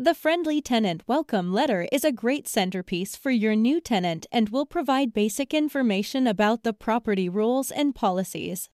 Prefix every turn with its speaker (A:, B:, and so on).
A: The Friendly Tenant Welcome Letter is a great centerpiece for your new tenant and will provide basic information about the property rules and policies.